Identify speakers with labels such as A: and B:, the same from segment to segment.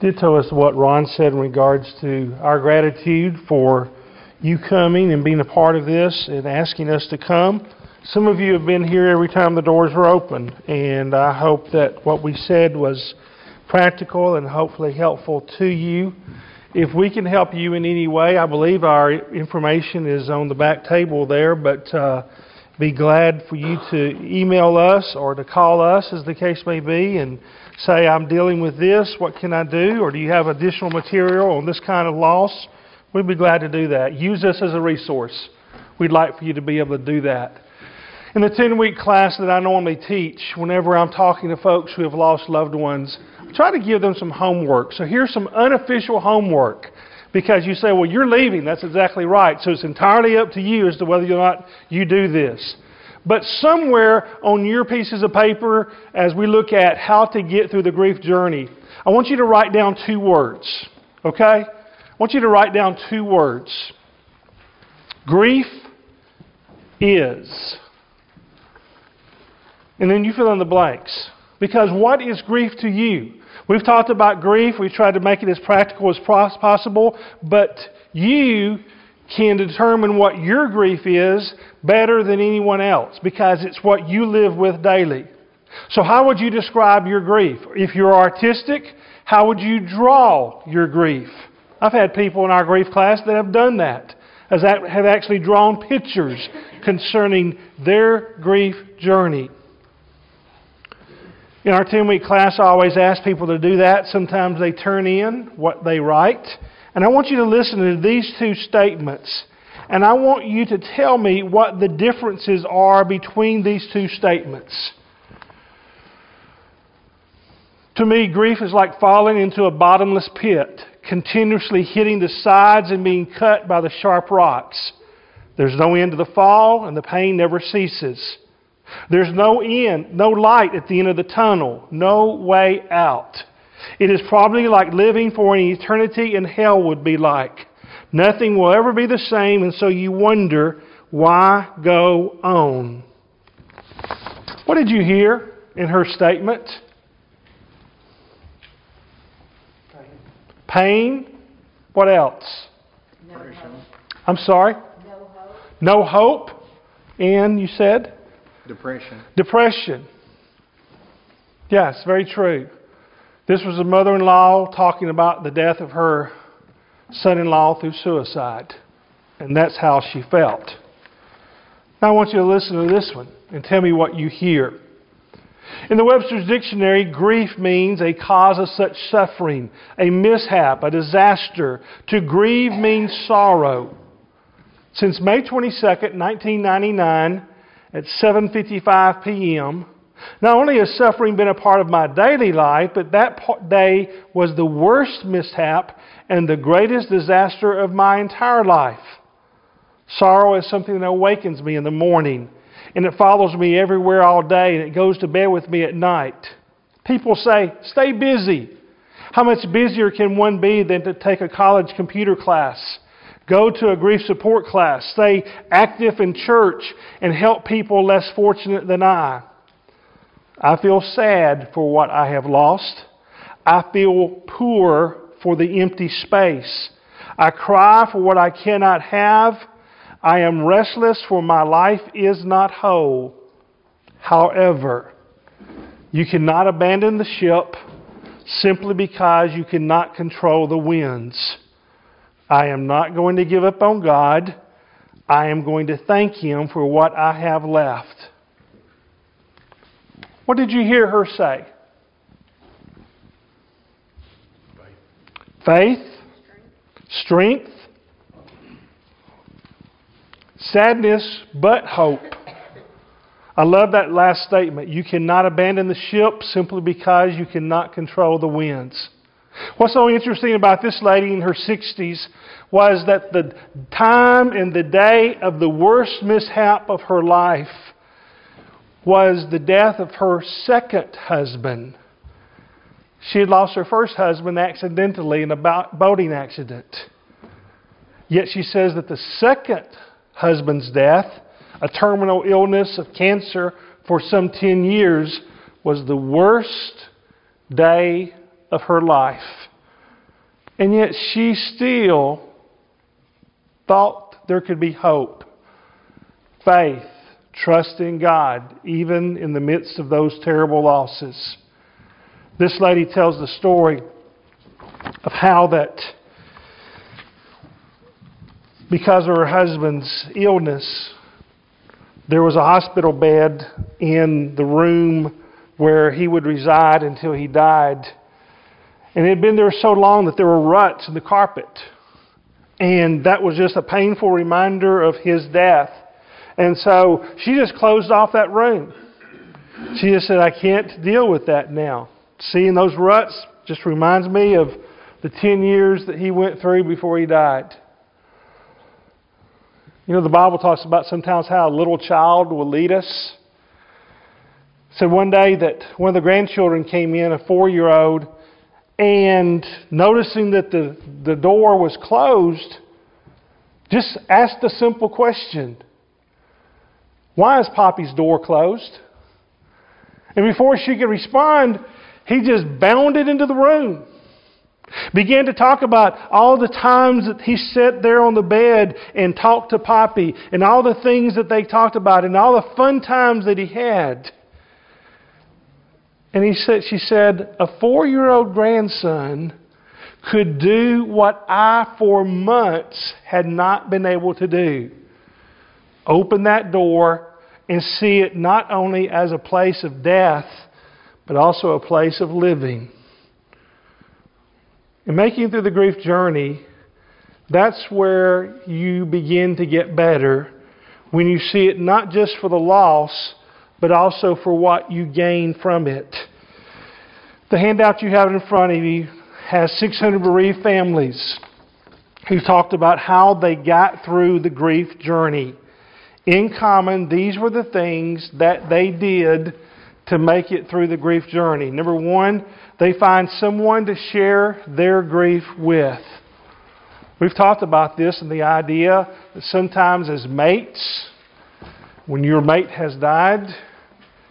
A: ditto us what Ron said in regards to our gratitude for you coming and being a part of this and asking us to come. Some of you have been here every time the doors were open, and I hope that what we said was practical and hopefully helpful to you. If we can help you in any way, I believe our information is on the back table there, but uh, be glad for you to email us or to call us, as the case may be, and say, I'm dealing with this, what can I do? Or do you have additional material on this kind of loss? We'd be glad to do that. Use us as a resource. We'd like for you to be able to do that. In the 10 week class that I normally teach, whenever I'm talking to folks who have lost loved ones, I try to give them some homework. So here's some unofficial homework. Because you say, well, you're leaving. That's exactly right. So it's entirely up to you as to whether or not you do this. But somewhere on your pieces of paper, as we look at how to get through the grief journey, I want you to write down two words. Okay? I want you to write down two words. Grief is. And then you fill in the blanks. Because what is grief to you? We've talked about grief. We've tried to make it as practical as possible. But you can determine what your grief is better than anyone else because it's what you live with daily. So, how would you describe your grief? If you're artistic, how would you draw your grief? I've had people in our grief class that have done that, as have actually drawn pictures concerning their grief journey. In our 10 week class, I always ask people to do that. Sometimes they turn in what they write. And I want you to listen to these two statements. And I want you to tell me what the differences are between these two statements. To me, grief is like falling into a bottomless pit, continuously hitting the sides and being cut by the sharp rocks. There's no end to the fall, and the pain never ceases. There's no end, no light at the end of the tunnel, no way out. It is probably like living for an eternity in hell would be like. Nothing will ever be the same, and so you wonder, why go on? What did you hear in her statement? Pain. Pain. What else?
B: No.
A: I'm sorry?
B: No hope.
A: No hope. And you said?
C: Depression.
A: Depression. Yes, very true. This was a mother in law talking about the death of her son in law through suicide. And that's how she felt. Now I want you to listen to this one and tell me what you hear. In the Webster's Dictionary, grief means a cause of such suffering, a mishap, a disaster. To grieve means sorrow. Since May 22, 1999, at 7:55 p.m., not only has suffering been a part of my daily life, but that day was the worst mishap and the greatest disaster of my entire life. Sorrow is something that awakens me in the morning, and it follows me everywhere all day, and it goes to bed with me at night. People say, stay busy. How much busier can one be than to take a college computer class? Go to a grief support class. Stay active in church and help people less fortunate than I. I feel sad for what I have lost. I feel poor for the empty space. I cry for what I cannot have. I am restless for my life is not whole. However, you cannot abandon the ship simply because you cannot control the winds. I am not going to give up on God. I am going to thank Him for what I have left. What did you hear her say? Faith, strength, sadness, but hope. I love that last statement. You cannot abandon the ship simply because you cannot control the winds. What's so interesting about this lady in her 60s was that the time and the day of the worst mishap of her life was the death of her second husband. She had lost her first husband accidentally in a boating accident. Yet she says that the second husband's death, a terminal illness of cancer for some 10 years, was the worst day of her life. And yet she still thought there could be hope, faith, trust in God, even in the midst of those terrible losses. This lady tells the story of how that because of her husband's illness, there was a hospital bed in the room where he would reside until he died. And it had been there so long that there were ruts in the carpet. And that was just a painful reminder of his death. And so she just closed off that room. She just said, I can't deal with that now. Seeing those ruts just reminds me of the 10 years that he went through before he died. You know, the Bible talks about sometimes how a little child will lead us. So one day that one of the grandchildren came in, a four year old, and noticing that the, the door was closed, just asked a simple question Why is Poppy's door closed? And before she could respond, he just bounded into the room. Began to talk about all the times that he sat there on the bed and talked to Poppy and all the things that they talked about and all the fun times that he had. And he said, she said, a four year old grandson could do what I, for months, had not been able to do. Open that door and see it not only as a place of death, but also a place of living. In making it through the grief journey, that's where you begin to get better when you see it not just for the loss, but also for what you gain from it. The handout you have in front of you has 600 bereaved families who talked about how they got through the grief journey. In common, these were the things that they did to make it through the grief journey. Number one, they find someone to share their grief with. We've talked about this and the idea that sometimes as mates, when your mate has died,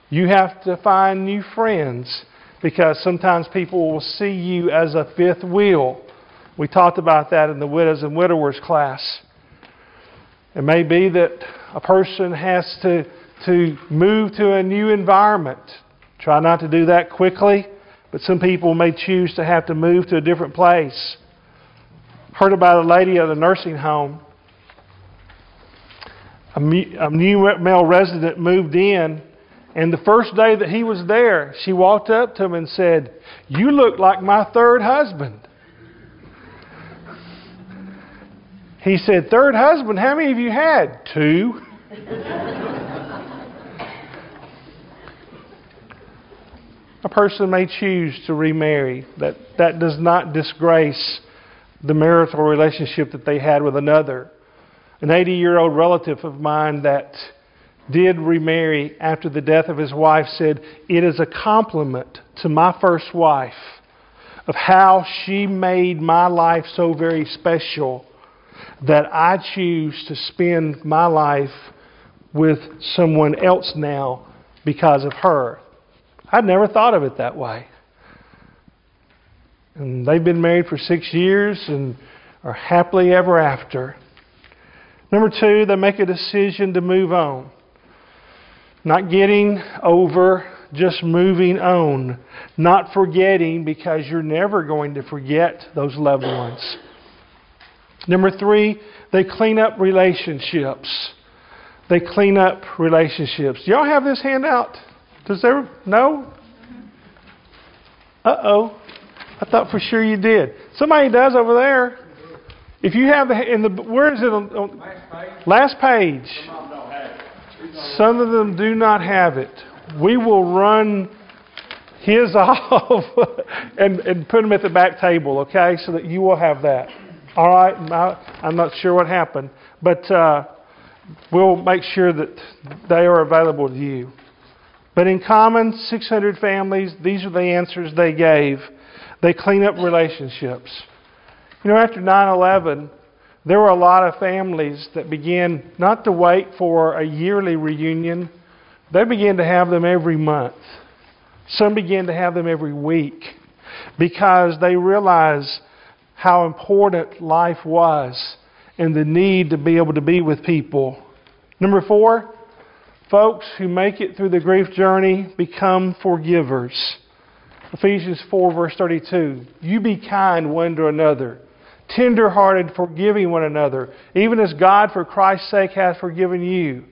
A: you have to find new friends because sometimes people will see you as a fifth wheel. We talked about that in the widows and widowers class. It may be that a person has to to move to a new environment. Try not to do that quickly, but some people may choose to have to move to a different place. Heard about a lady at a nursing home. A new male resident moved in, and the first day that he was there, she walked up to him and said, You look like my third husband. He said, Third husband? How many have you had? Two. A person may choose to remarry. That, that does not disgrace the marital relationship that they had with another. An 80 year old relative of mine that did remarry after the death of his wife said, It is a compliment to my first wife of how she made my life so very special that I choose to spend my life with someone else now because of her. I'd never thought of it that way. And they've been married for six years and are happily ever after. Number two, they make a decision to move on. Not getting over, just moving on. Not forgetting because you're never going to forget those loved ones. Number three, they clean up relationships. They clean up relationships. Do y'all have this handout? Does there? No? Uh oh. I thought for sure you did. Somebody does over there. If you have the in the where is it on, on last page? Some of them do not have it. We will run his off and, and put them at the back table, okay, so that you will have that. All right. I'm not sure what happened, but uh, we'll make sure that they are available to you. But in common, 600 families, these are the answers they gave. They clean up relationships. You know, after 9 11, there were a lot of families that began not to wait for a yearly reunion, they began to have them every month. Some began to have them every week because they realized how important life was and the need to be able to be with people. Number four, folks who make it through the grief journey become forgivers. Ephesians 4, verse 32. You be kind one to another, tender hearted, forgiving one another, even as God, for Christ's sake, hath forgiven you.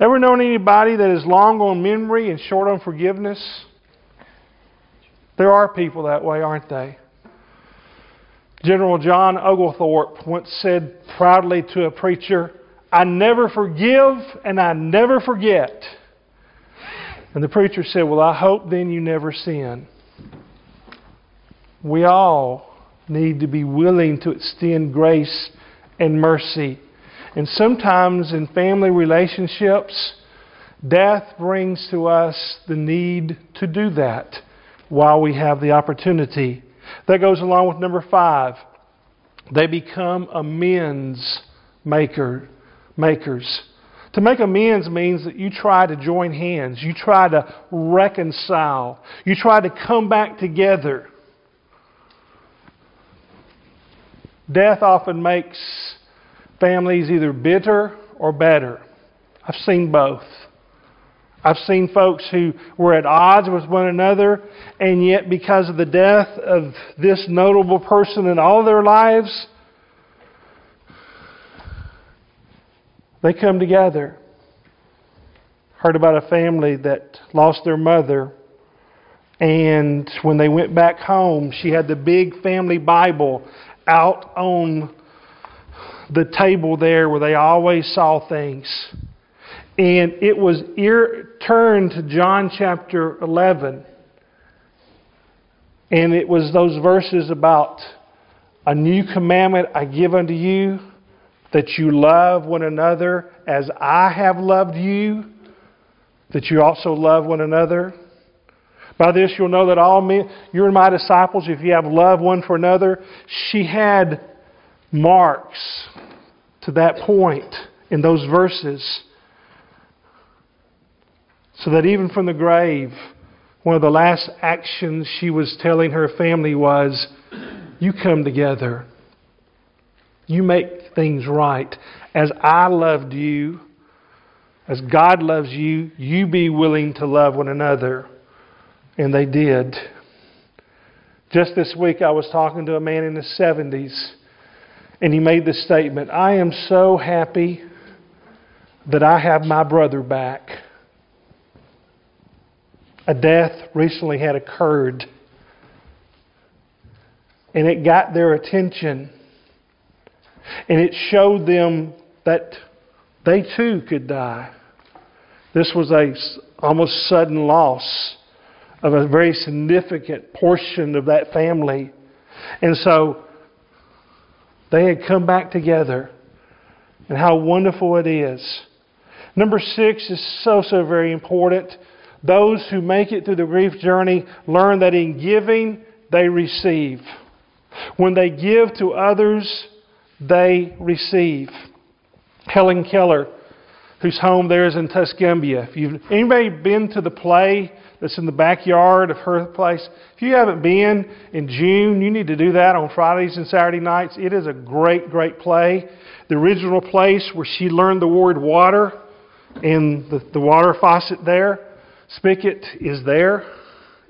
A: Ever known anybody that is long on memory and short on forgiveness? There are people that way, aren't they? General John Oglethorpe once said proudly to a preacher, I never forgive and I never forget. And the preacher said, Well, I hope then you never sin. We all need to be willing to extend grace and mercy. And sometimes in family relationships, death brings to us the need to do that while we have the opportunity. That goes along with number five. They become amends maker, makers. To make amends means that you try to join hands, you try to reconcile, you try to come back together. Death often makes families either bitter or better. I've seen both. I've seen folks who were at odds with one another, and yet because of the death of this notable person in all their lives, they come together. Heard about a family that lost their mother, and when they went back home, she had the big family Bible out on the table there where they always saw things. And it was ear, turned to John chapter 11. And it was those verses about a new commandment I give unto you that you love one another as I have loved you, that you also love one another. By this you'll know that all men, you're my disciples if you have love one for another. She had marks to that point in those verses. So that even from the grave, one of the last actions she was telling her family was, You come together. You make things right. As I loved you, as God loves you, you be willing to love one another. And they did. Just this week, I was talking to a man in his 70s, and he made this statement I am so happy that I have my brother back. A death recently had occurred, and it got their attention, and it showed them that they too could die. This was a almost sudden loss of a very significant portion of that family. And so they had come back together. And how wonderful it is. Number six is so, so very important. Those who make it through the grief journey learn that in giving, they receive. When they give to others, they receive. Helen Keller, whose home there is in Tuscumbia. If you've anybody been to the play that's in the backyard of her place. If you haven't been in June, you need to do that on Fridays and Saturday nights. It is a great, great play. The original place where she learned the word water and the, the water faucet there, spigot, is there.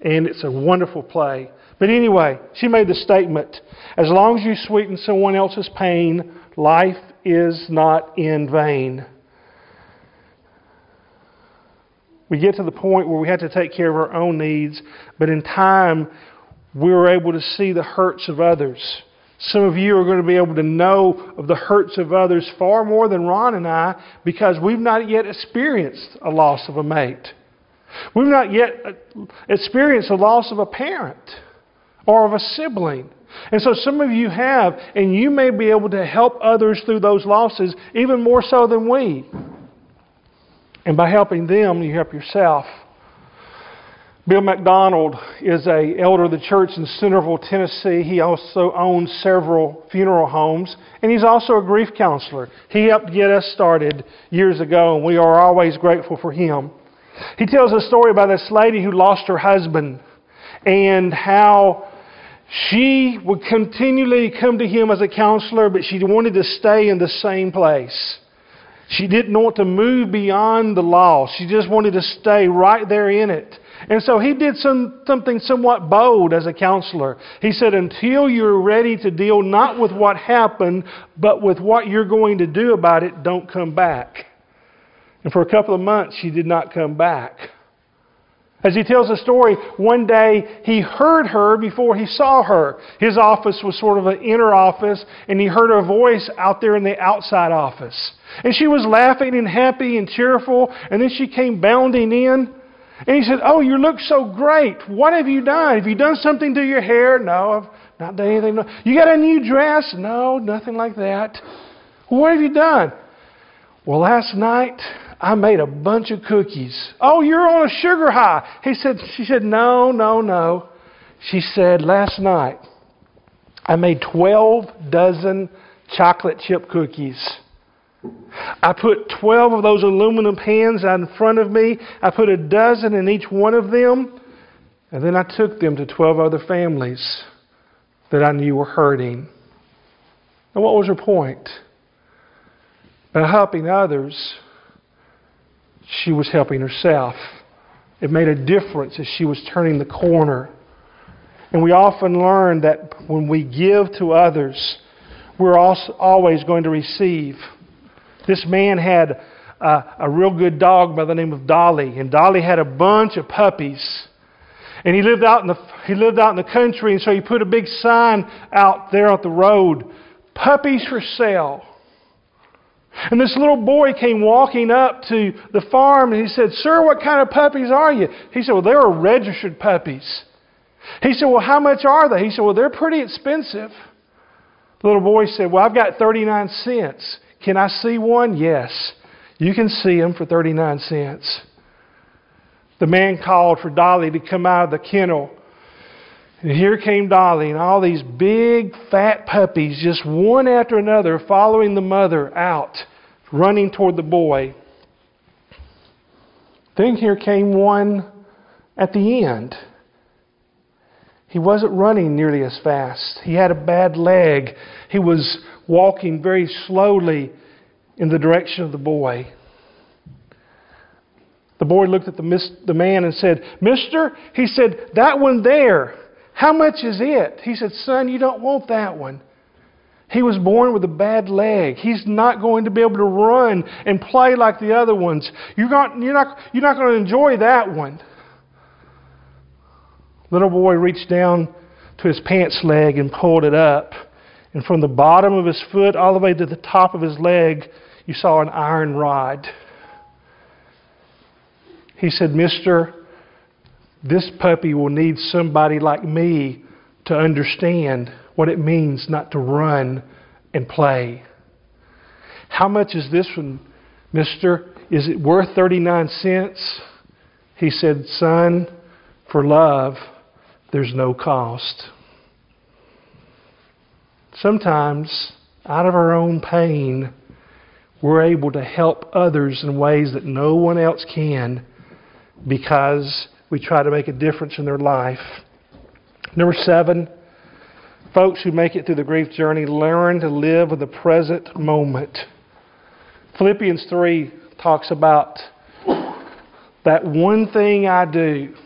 A: And it's a wonderful play. But anyway, she made the statement as long as you sweeten someone else's pain, life is not in vain. We get to the point where we have to take care of our own needs, but in time, we are able to see the hurts of others. Some of you are going to be able to know of the hurts of others far more than Ron and I because we've not yet experienced a loss of a mate. We've not yet uh, experienced the loss of a parent or of a sibling. And so some of you have, and you may be able to help others through those losses even more so than we. And by helping them, you help yourself. Bill McDonald is a elder of the church in Centerville, Tennessee. He also owns several funeral homes, and he's also a grief counselor. He helped get us started years ago, and we are always grateful for him. He tells a story about this lady who lost her husband and how She would continually come to him as a counselor, but she wanted to stay in the same place. She didn't want to move beyond the law. She just wanted to stay right there in it. And so he did some, something somewhat bold as a counselor. He said, Until you're ready to deal not with what happened, but with what you're going to do about it, don't come back. And for a couple of months, she did not come back. As he tells the story, one day he heard her before he saw her. His office was sort of an inner office, and he heard her voice out there in the outside office. And she was laughing and happy and cheerful, and then she came bounding in. And he said, Oh, you look so great. What have you done? Have you done something to your hair? No, I've not done anything. You got a new dress? No, nothing like that. what have you done? Well, last night I made a bunch of cookies. Oh, you're on a sugar high. He said, she said, no, no, no. She said, last night I made 12 dozen chocolate chip cookies. I put 12 of those aluminum pans out in front of me. I put a dozen in each one of them. And then I took them to 12 other families that I knew were hurting. And what was her point? By helping others, she was helping herself. It made a difference as she was turning the corner. And we often learn that when we give to others, we're always going to receive. This man had a, a real good dog by the name of Dolly, and Dolly had a bunch of puppies. And he lived out in the he lived out in the country, and so he put a big sign out there on the road, "Puppies for sale." And this little boy came walking up to the farm and he said, Sir, what kind of puppies are you? He said, Well, they're registered puppies. He said, Well, how much are they? He said, Well, they're pretty expensive. The little boy said, Well, I've got 39 cents. Can I see one? Yes. You can see them for 39 cents. The man called for Dolly to come out of the kennel. And here came Dolly and all these big fat puppies, just one after another, following the mother out, running toward the boy. Then here came one at the end. He wasn't running nearly as fast. He had a bad leg. He was walking very slowly in the direction of the boy. The boy looked at the, mis- the man and said, Mister, he said, that one there, how much is it? He said, Son, you don't want that one. He was born with a bad leg. He's not going to be able to run and play like the other ones. You're not, you're not, you're not going to enjoy that one. Little boy reached down to his pants leg and pulled it up. And from the bottom of his foot all the way to the top of his leg, you saw an iron rod. He said, Mister, this puppy will need somebody like me to understand what it means not to run and play. How much is this one, mister? Is it worth 39 cents? He said, Son, for love, there's no cost. Sometimes, out of our own pain, we're able to help others in ways that no one else can because we try to make a difference in their life. Number seven, folks who make it through the grief journey learn to live in the present moment. Philippians 3 talks about that one thing I do,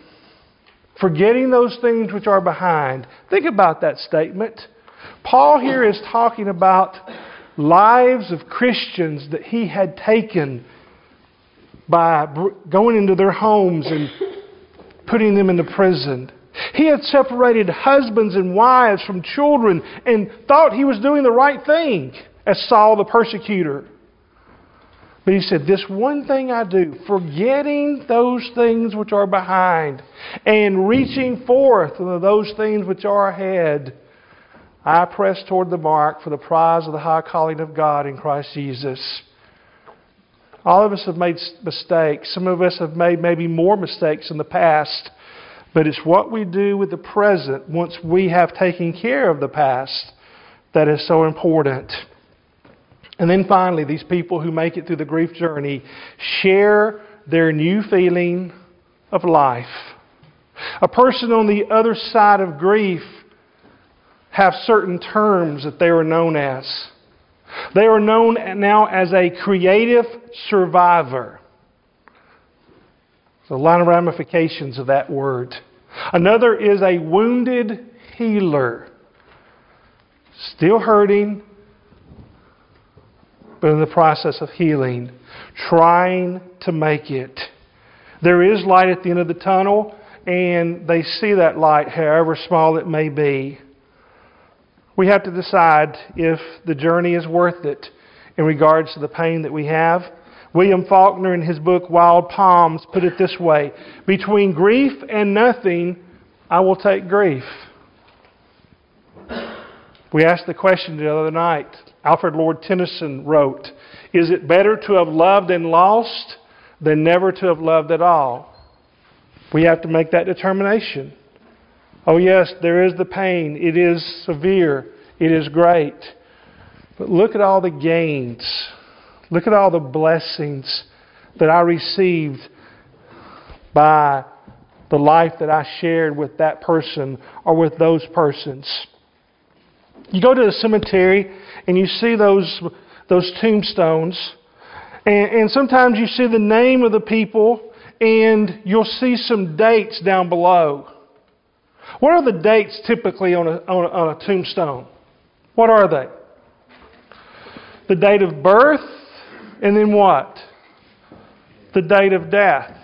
A: forgetting those things which are behind. Think about that statement. Paul here is talking about lives of Christians that he had taken by going into their homes and putting them into prison. He had separated husbands and wives from children and thought he was doing the right thing as Saul the persecutor. But he said, This one thing I do, forgetting those things which are behind and reaching forth to those things which are ahead, I press toward the mark for the prize of the high calling of God in Christ Jesus. All of us have made mistakes. Some of us have made maybe more mistakes in the past. But it's what we do with the present once we have taken care of the past that is so important. And then finally, these people who make it through the grief journey share their new feeling of life. A person on the other side of grief have certain terms that they are known as. They are known now as a creative survivor. There's a lot of ramifications of that word. Another is a wounded healer. Still hurting, but in the process of healing, trying to make it. There is light at the end of the tunnel, and they see that light, however small it may be. We have to decide if the journey is worth it in regards to the pain that we have. William Faulkner, in his book Wild Palms, put it this way Between grief and nothing, I will take grief. We asked the question the other night. Alfred Lord Tennyson wrote Is it better to have loved and lost than never to have loved at all? We have to make that determination. Oh, yes, there is the pain. It is severe. It is great. But look at all the gains. Look at all the blessings that I received by the life that I shared with that person or with those persons. You go to the cemetery and you see those, those tombstones, and, and sometimes you see the name of the people and you'll see some dates down below. What are the dates typically on a, on a, on a tombstone? What are they? The date of birth, and then what? The date of death.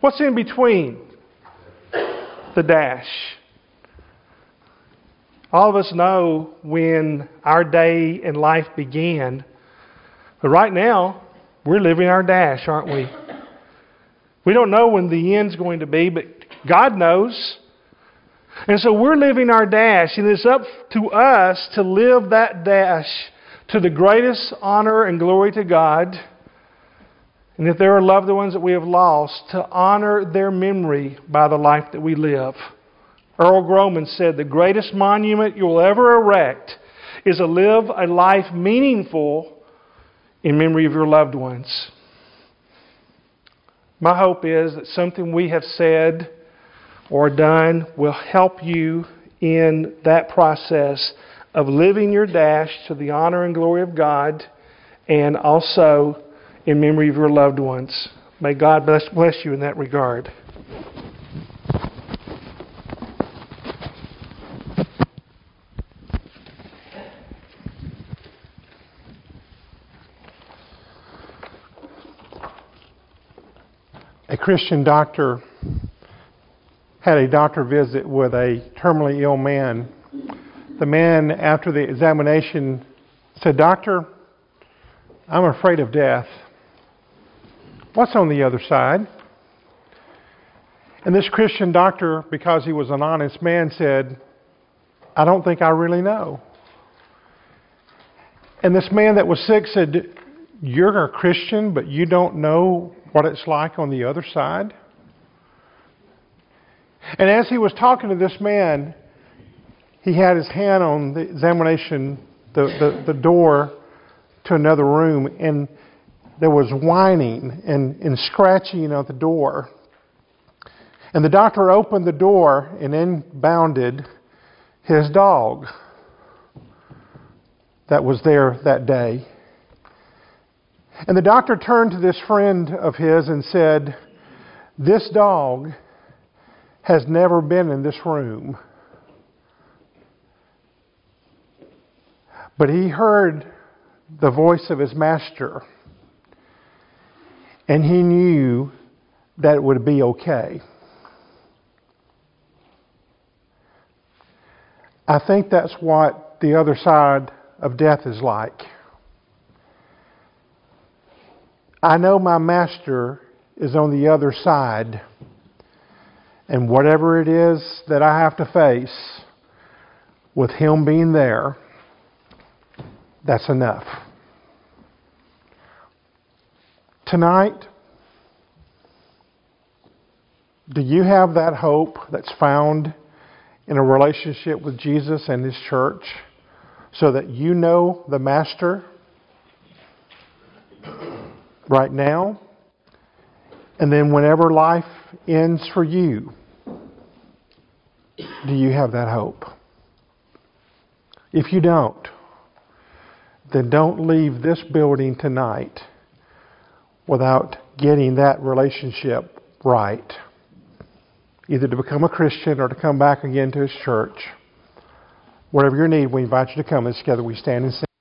A: What's in between? The dash. All of us know when our day in life began, but right now, we're living our dash, aren't we? We don't know when the end's going to be, but God knows. And so we're living our dash, and it's up to us to live that dash to the greatest honor and glory to God. And if there are loved ones that we have lost, to honor their memory by the life that we live. Earl Grollman said, The greatest monument you'll ever erect is to live a life meaningful in memory of your loved ones. My hope is that something we have said or done will help you in that process of living your dash to the honor and glory of God and also in memory of your loved ones. May God bless, bless you in that regard.
B: Christian doctor had a doctor visit with a terminally ill man. The man, after the examination, said, Doctor, I'm afraid of death. What's on the other side? And this Christian doctor, because he was an honest man, said, I don't think I really know. And this man that was sick said, You're a Christian, but you don't know what it's like on the other side? And as he was talking to this man, he had his hand on the examination, the, the, the door to another room, and there was whining and, and scratching at the door. And the doctor opened the door and in bounded his dog that was there that day. And the doctor turned to this friend of his and said, This dog has never been in this room. But he heard the voice of his master, and he knew that it would be okay. I think that's what the other side of death is like. I know my master is on the other side. And whatever it is that I have to face, with Him being there, that's enough. Tonight, do you have that hope that's found in a relationship with Jesus and His church so that you know the Master right now? And then whenever life ends for you, do you have that hope? If you don't, then don't leave this building tonight without getting that relationship right. Either to become a Christian or to come back again to His church. Whatever your need, we invite you to come. And together we stand and sing.